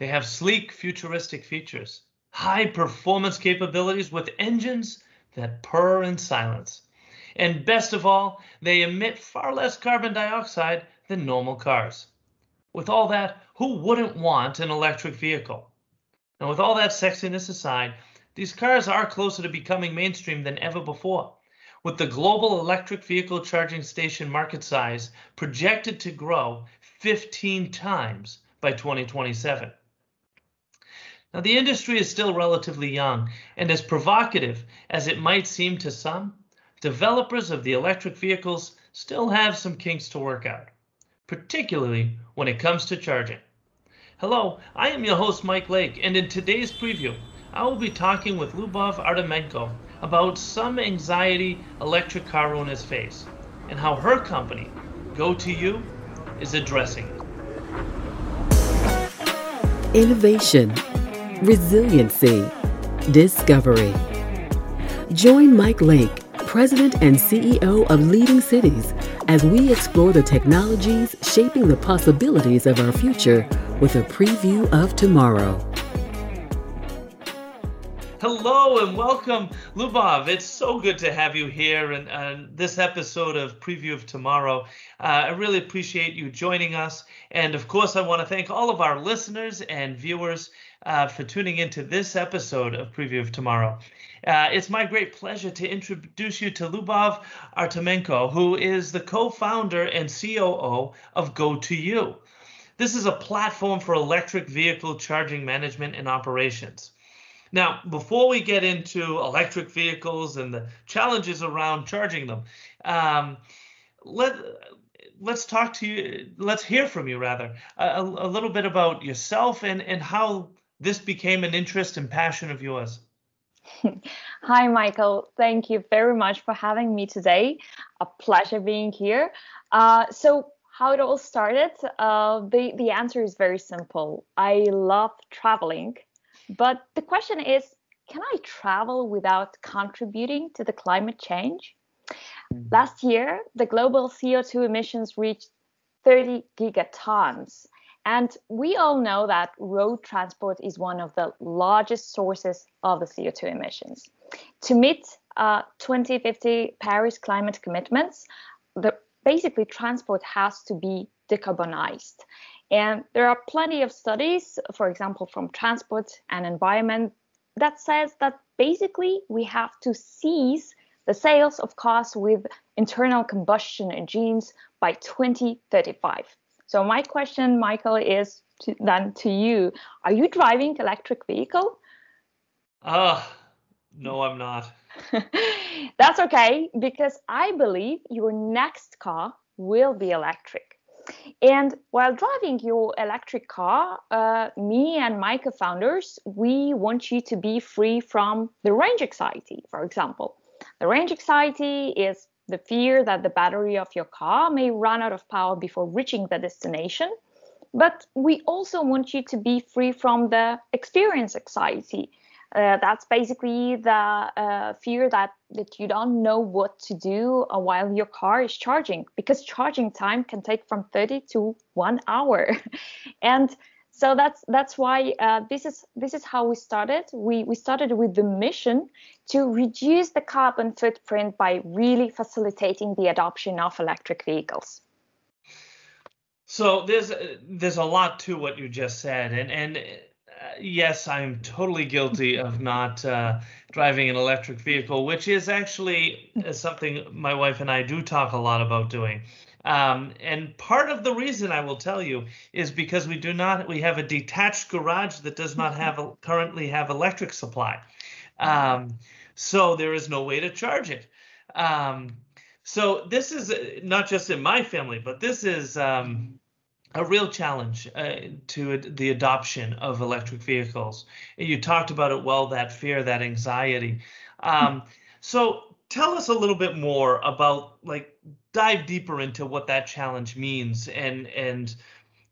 They have sleek, futuristic features, high performance capabilities with engines that purr in silence. And best of all, they emit far less carbon dioxide than normal cars. With all that, who wouldn't want an electric vehicle? Now, with all that sexiness aside, these cars are closer to becoming mainstream than ever before, with the global electric vehicle charging station market size projected to grow 15 times by 2027. Now, the industry is still relatively young, and as provocative as it might seem to some, developers of the electric vehicles still have some kinks to work out, particularly when it comes to charging. Hello, I am your host, Mike Lake, and in today's preview, I will be talking with Lubov Artemenko about some anxiety electric car owners face and how her company, Go2U, is addressing it. Innovation, resiliency, discovery. Join Mike Lake President and CEO of Leading Cities, as we explore the technologies shaping the possibilities of our future with a preview of tomorrow. Hello and welcome, Lubov. It's so good to have you here and this episode of Preview of Tomorrow. Uh, I really appreciate you joining us. And of course, I want to thank all of our listeners and viewers uh, for tuning into this episode of Preview of Tomorrow. Uh, it's my great pleasure to introduce you to Lubov Artemenko, who is the co-founder and COO of Go2U. This is a platform for electric vehicle charging management and operations. Now, before we get into electric vehicles and the challenges around charging them, um, let let's talk to you. Let's hear from you rather a, a little bit about yourself and and how this became an interest and passion of yours. Hi, Michael. Thank you very much for having me today. A pleasure being here. Uh, so, how it all started? Uh, the the answer is very simple. I love traveling, but the question is, can I travel without contributing to the climate change? Mm-hmm. Last year, the global CO2 emissions reached 30 gigatons. And we all know that road transport is one of the largest sources of the CO2 emissions. To meet uh, 2050 Paris climate commitments, the, basically transport has to be decarbonized. And there are plenty of studies, for example, from transport and environment, that says that basically we have to cease the sales of cars with internal combustion engines by 2035. So my question, Michael, is to, then to you: Are you driving electric vehicle? Ah, uh, no, I'm not. That's okay because I believe your next car will be electric. And while driving your electric car, uh, me and my co-founders, we want you to be free from the range anxiety, for example. The range anxiety is the fear that the battery of your car may run out of power before reaching the destination. But we also want you to be free from the experience anxiety. Uh, that's basically the uh, fear that, that you don't know what to do while your car is charging because charging time can take from 30 to one hour. and so that's that's why uh, this is this is how we started. We we started with the mission to reduce the carbon footprint by really facilitating the adoption of electric vehicles. So there's there's a lot to what you just said, and and uh, yes, I'm totally guilty of not uh, driving an electric vehicle, which is actually something my wife and I do talk a lot about doing. Um, and part of the reason I will tell you is because we do not we have a detached garage that does not have a, currently have electric supply. Um, so there is no way to charge it. Um, so this is uh, not just in my family, but this is um, a real challenge uh, to the adoption of electric vehicles. You talked about it well, that fear, that anxiety. Um, so tell us a little bit more about like dive deeper into what that challenge means and and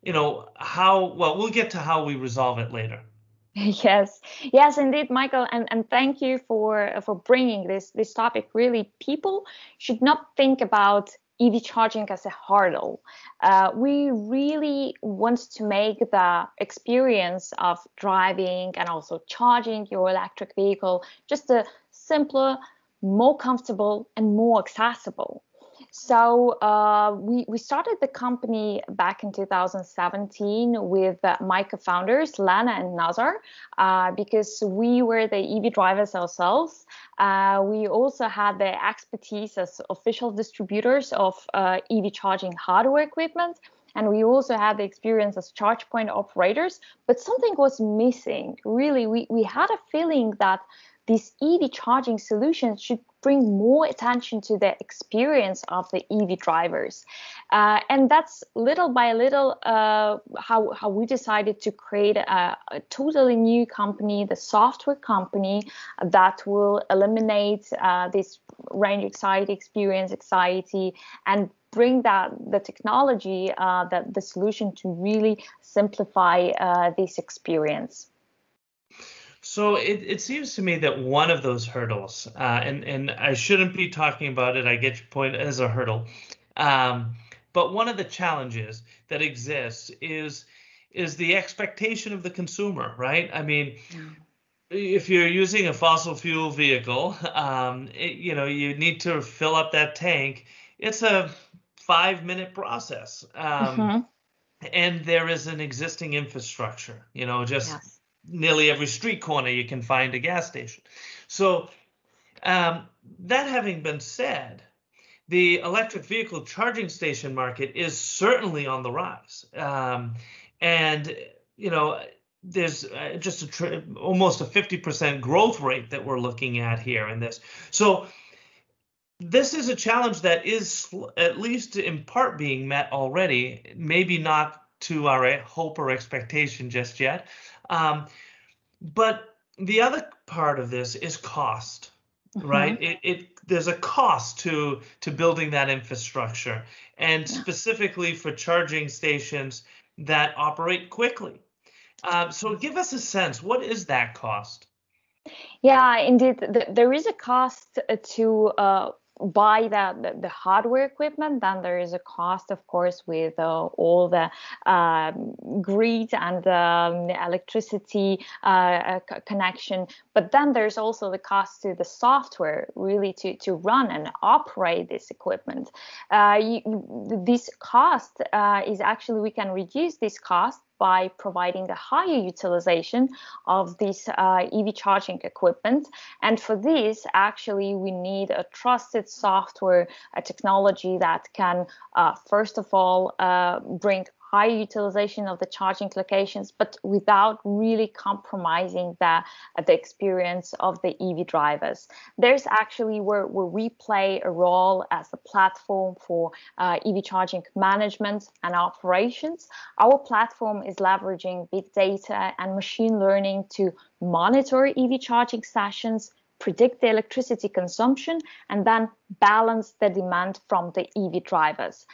you know how well we'll get to how we resolve it later. Yes. Yes indeed michael and and thank you for for bringing this this topic. Really people should not think about EV charging as a hurdle. Uh, we really want to make the experience of driving and also charging your electric vehicle just a simpler, more comfortable, and more accessible. So uh, we, we started the company back in 2017 with uh, my co-founders, Lana and Nazar, uh, because we were the EV drivers ourselves. Uh, we also had the expertise as official distributors of uh, EV charging hardware equipment. And we also had the experience as charge point operators, but something was missing. Really, we, we had a feeling that these EV charging solutions should bring more attention to the experience of the EV drivers. Uh, and that's little by little uh, how, how we decided to create a, a, totally new company, the software company that will eliminate uh, this range anxiety, experience anxiety, and bring that the technology, uh, that the solution to really simplify uh, this experience. So it, it seems to me that one of those hurdles, uh, and and I shouldn't be talking about it. I get your point as a hurdle, um, but one of the challenges that exists is is the expectation of the consumer, right? I mean. If you're using a fossil fuel vehicle, um, it, you know you need to fill up that tank. It's a five minute process, um, mm-hmm. and there is an existing infrastructure. You know, just yes nearly every street corner you can find a gas station. So, um, that having been said, the electric vehicle charging station market is certainly on the rise. Um, and, you know, there's uh, just a tr- almost a 50% growth rate that we're looking at here in this. So, this is a challenge that is at least in part being met already, maybe not to our hope or expectation just yet. Um, but the other part of this is cost, mm-hmm. right? It, it there's a cost to to building that infrastructure, and yeah. specifically for charging stations that operate quickly. Um, so give us a sense. What is that cost? Yeah, indeed, there is a cost to uh, buy the, the, hardware equipment then there is a cost of course with uh, all the um, grid and um, electricity uh, connection. But then there's also the cost to the software really to, to run and operate this equipment. Uh, you, this cost uh, is actually we can reduce this cost by providing the higher utilization of this uh, EV charging equipment. And for this, actually, we need a trusted software a technology that can, uh, first of all, uh, bring high utilization of the charging locations, but without really compromising the, the experience of the EV drivers. There's actually where, where we play a role as a platform for uh, EV charging management and operations. Our platform is leveraging big data and machine learning to monitor EV charging sessions, predict the electricity consumption, and then balance the demand from the EV drivers.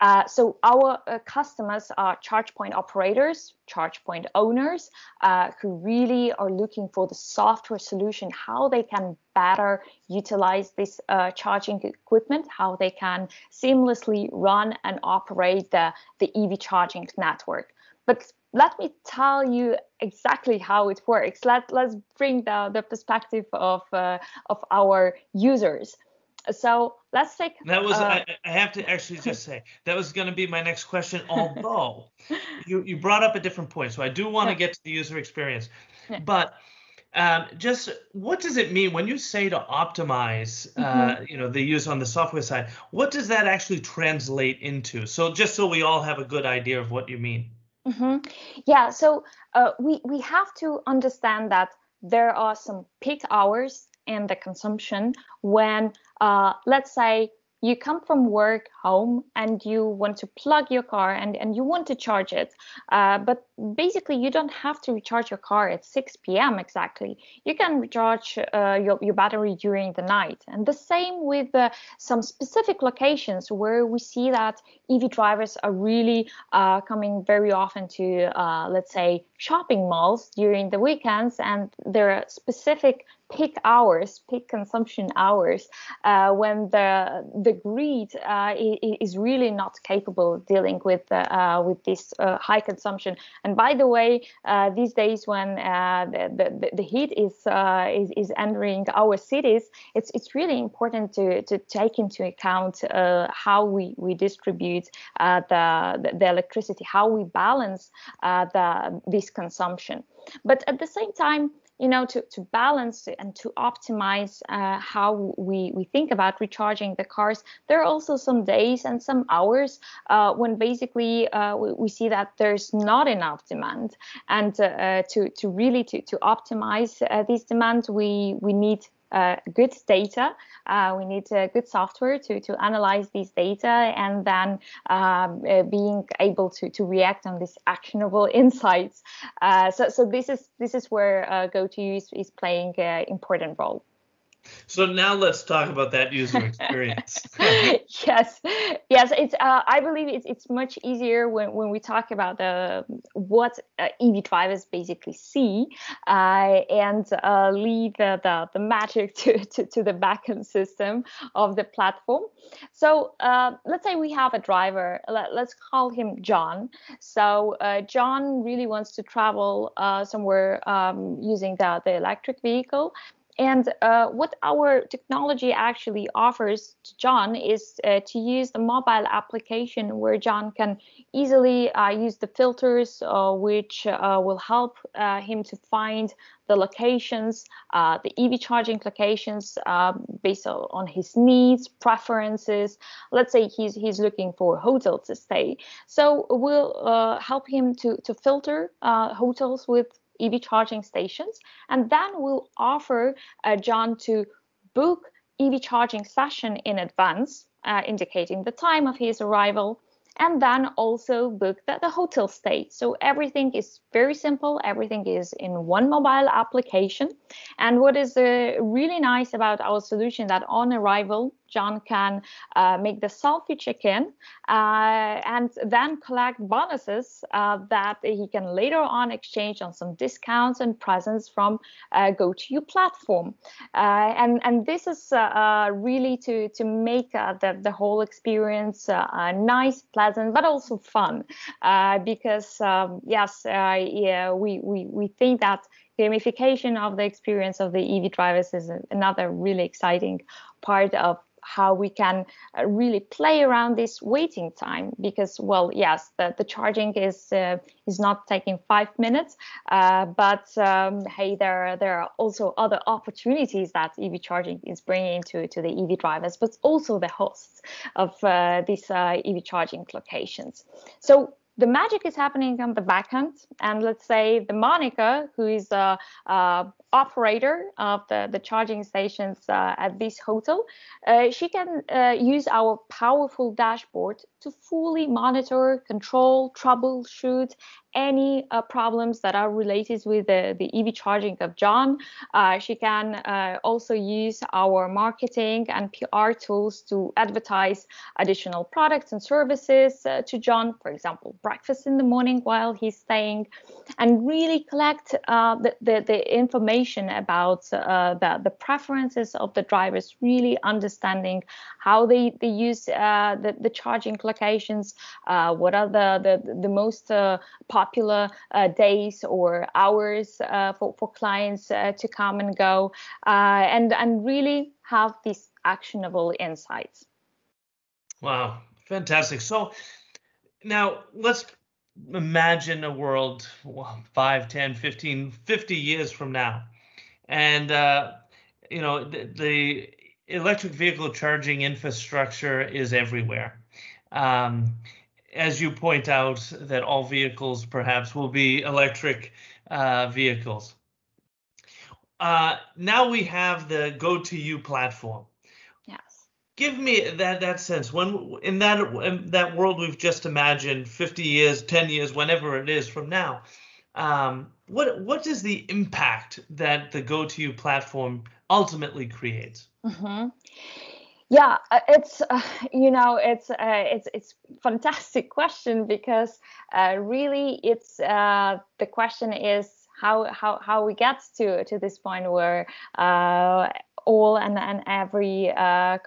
Uh, so our uh, customers are charge point operators, charge point owners uh, who really are looking for the software solution, how they can better utilize this uh, charging equipment, how they can seamlessly run and operate the, the EV charging network. But let me tell you exactly how it works. Let, let's bring the, the perspective of, uh, of our users. So let's take. That was, uh, I, I, have to actually just say, that was going to be my next question, although you, you brought up a different point. So I do want to get to the user experience. But um, just what does it mean when you say to optimize, uh, mm-hmm. you know, the use on the software side? What does that actually translate into? So just so we all have a good idea of what you mean. Mm-hmm. Yeah, so uh, we we have to understand that there are some peak hours in the consumption when, uh, let's say, you come from work home and you want to plug your car and, and you want to charge it. Uh, but basically you don't have to recharge your car at 6 p.m exactly. You can recharge uh, your, your battery during the night. And the same with uh, some specific locations where we see that ev drivers are really uh, coming very often to uh, let's say shopping malls during the weekends and there are specific peak hours, peak consumption hours, uh, when the the grid uh, is really not capable of dealing with uh, with this uh, high consumption. And by the way, uh, these days when uh, the, the, the heat is, is, is entering our cities, it's it's really important to to take into account how we we distribute the, the electricity, how we balance the this consumption. But at the same time, you know, to, to balance and to optimize uh, how we, we think about recharging the cars, there are also some days and some hours uh, when basically uh, we, we, see that there's not enough demand. And uh, to, to really to, to optimize uh, these demands, we, we need uh, good data. Uh, we need uh, good software to, to analyze these data and then um, uh, being able to, to react on these actionable insights. Uh, so, so this is this is where Go2U is, is playing an important role. So now let's talk about that user experience. yes, yes. It's uh, I believe it's it's much easier when, when we talk about the what uh, EV drivers basically see uh, and uh, leave the, the, the magic to, to, to the backend system of the platform. So uh, let's say we have a driver. Let, us call him John. So uh, John really wants to travel somewhere um, using the the electric vehicle and uh, what our technology actually offers to John is uh, to use the mobile application where John can easily uh, use the filters, uh, which uh, will help uh, him to find the locations, the EV charging locations based on his needs, preferences. Let's say he's he's looking for a hotel to stay, so we'll help him to to filter hotels with EV charging stations, and then we'll offer uh, John to book EV charging session in advance, uh, indicating the time of his arrival, and then also book the, the hotel stay. So everything is very simple. Everything is in one mobile application. And what is uh, really nice about our solution that on arrival, John can uh, make the selfie check-in uh, and then collect bonuses uh, that he can later on exchange on some discounts and presents from uh, Go2U platform. And and this is really to to make the the whole experience nice, pleasant, but also fun because um, yes, yeah, we we we think that gamification of the experience of the EV drivers is another really exciting part of how we can uh, really play around this waiting time because well yes the, the charging is uh, is not taking five minutes uh, but um, hey there there are also other opportunities that ev charging is bringing to to the ev drivers but also the hosts of uh, these uh, ev charging locations. So the magic is happening on the back end. And let's say the Monica, who is a, a operator of the, the charging stations uh, at this hotel, uh, she can uh, use our powerful dashboard to fully monitor, control, troubleshoot any uh, problems that are related with the, the EV charging of John. Uh, she can uh, also use our marketing and PR tools to advertise additional products and services uh, to John, for example, breakfast in the morning while he's staying, and really collect uh, the, the, the, information about uh, the, the preferences of the drivers, really understanding how they, they use the, the charging locations, what are the, the, the most popular popular uh, days or hours uh, for, for clients uh, to come and go and, and really have these actionable insights. Wow, fantastic. So now let's imagine a world 5, 10, 15, 50 years from now. And, uh, you know, the, the, electric vehicle charging infrastructure is everywhere. Um, as you point out, that all vehicles perhaps will be electric uh, vehicles. Uh, now we have the Go2U platform. Yes. Give me that that sense when in that in that world we've just imagined, 50 years, 10 years, whenever it is from now. Um, what what is the impact that the Go2U platform ultimately creates? Mm-hmm yeah uh, it's uh, you know it's uh, it's it's fantastic question because uh, really it's uh, the question is how how how we get to to this point where uh, all and and every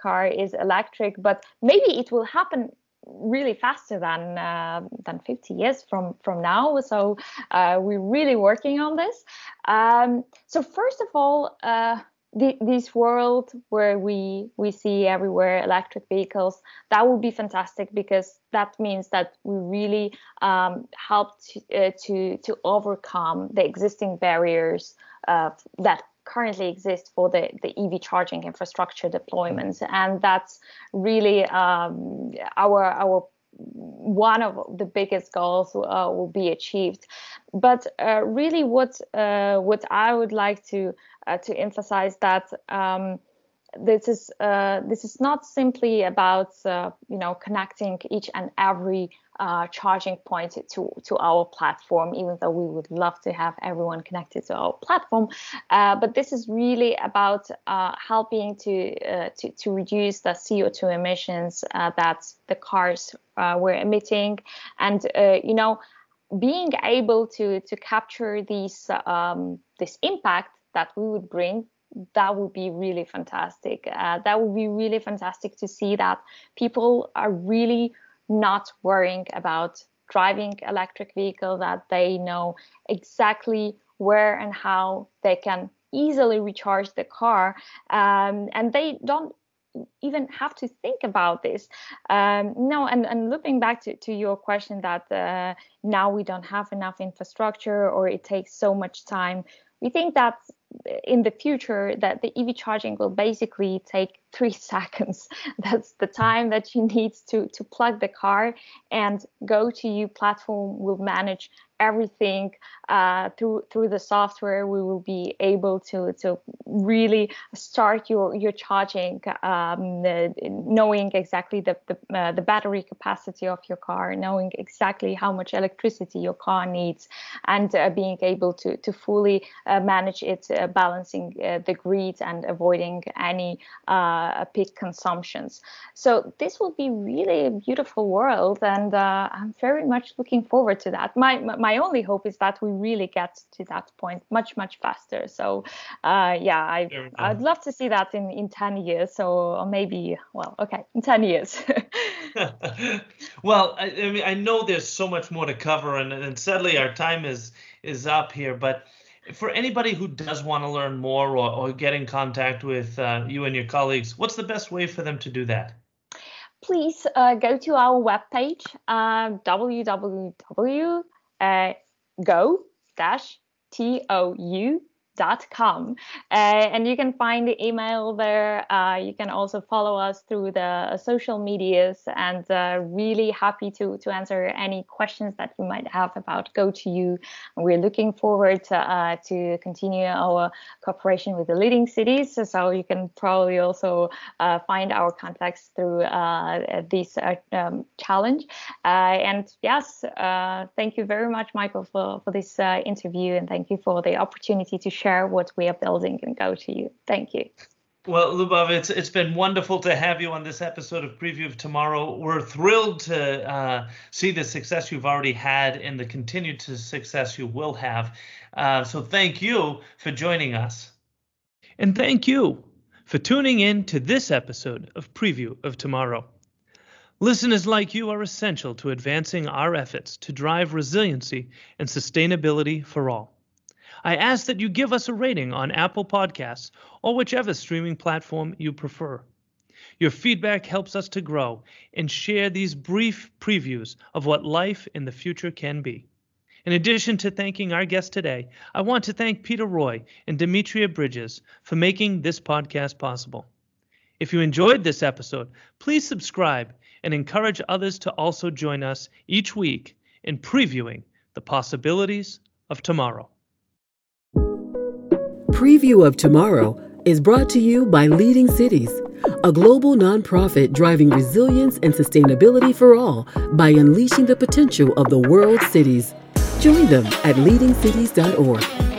car is electric, but maybe it will happen really faster than uh, than 50 years from from now. So uh, we're really working on this. Um, so first of all, uh, the, this world where we we see everywhere electric vehicles, that would be fantastic because that means that we really um, help to, uh, to to overcome the existing barriers uh, that currently exist for the, the EV charging infrastructure deployments. And that's really um, our, our one of the biggest goals uh, will be achieved. But uh, really, what uh, what I would like to to emphasize that um, this is uh, this is not simply about uh, you know connecting each and every uh, charging point to to our platform, even though we would love to have everyone connected to our platform. Uh, but this is really about uh, helping to, uh, to to reduce the CO2 emissions that the cars were emitting, and you know being able to to capture these um, this impact that we would bring that would be really fantastic. Uh, that would be really fantastic to see that people are really not worrying about driving electric vehicle that they know exactly where and how they can easily recharge the car um, and they don't even have to think about this um, no and, and looking back to, to your question that uh, now we don't have enough infrastructure or it takes so much time we think that in the future that the EV charging will basically take three seconds. That's the time that you need to, to plug the car and Go2U platform will manage everything uh, through through the software. We will be able to to really start your your charging, um, knowing exactly the the, uh, the battery capacity of your car, knowing exactly how much electricity your car needs, and uh, being able to to fully uh, manage it, uh, balancing uh, the grid and avoiding any peak consumptions. So this will be really a beautiful world, and I'm very much looking forward to that. My, my my only hope is that we really get to that point much much faster. So uh, yeah, I I'd love to see that in in ten years. So or maybe well, okay, in ten years. well, I, I, mean, I know there's so much more to cover, and, and sadly our time is is up here, but for anybody who does want to learn more or, or get in contact with uh, you and your colleagues, what's the best way for them to do that? Please uh, go to our webpage, uh, www uh, go com. Uh, and you can find the email there. Uh, you can also follow us through the uh, social medias and uh, really happy to, to answer any questions that you might have about Go2U. We're looking forward to, uh, to continue our cooperation with the leading cities. So you can probably also uh, find our contacts through this um, challenge. and yes, thank you very much, Michael, for, for this interview. And thank you for the opportunity to share share what we are building and Go2U. Thank you. Well, Lubov, it's it's been wonderful to have you on this episode of Preview of Tomorrow. We're thrilled to uh, see the success you've already had and the continued success you will have. Uh, so thank you for joining us. And thank you for tuning in to this episode of Preview of Tomorrow. Listeners like you are essential to advancing our efforts to drive resiliency and sustainability for all. I ask that you give us a rating on Apple Podcasts or whichever streaming platform you prefer. Your feedback helps us to grow and share these brief previews of what life in the future can be. In addition to thanking our guest today, I want to thank Peter Roy and Demetria Bridges for making this podcast possible. If you enjoyed this episode, please subscribe and encourage others to also join us each week in previewing the possibilities of tomorrow. Preview of Tomorrow is brought to you by Leading Cities, a global nonprofit driving resilience and sustainability for all by unleashing the potential of the world's cities. Join them at leadingcities.org.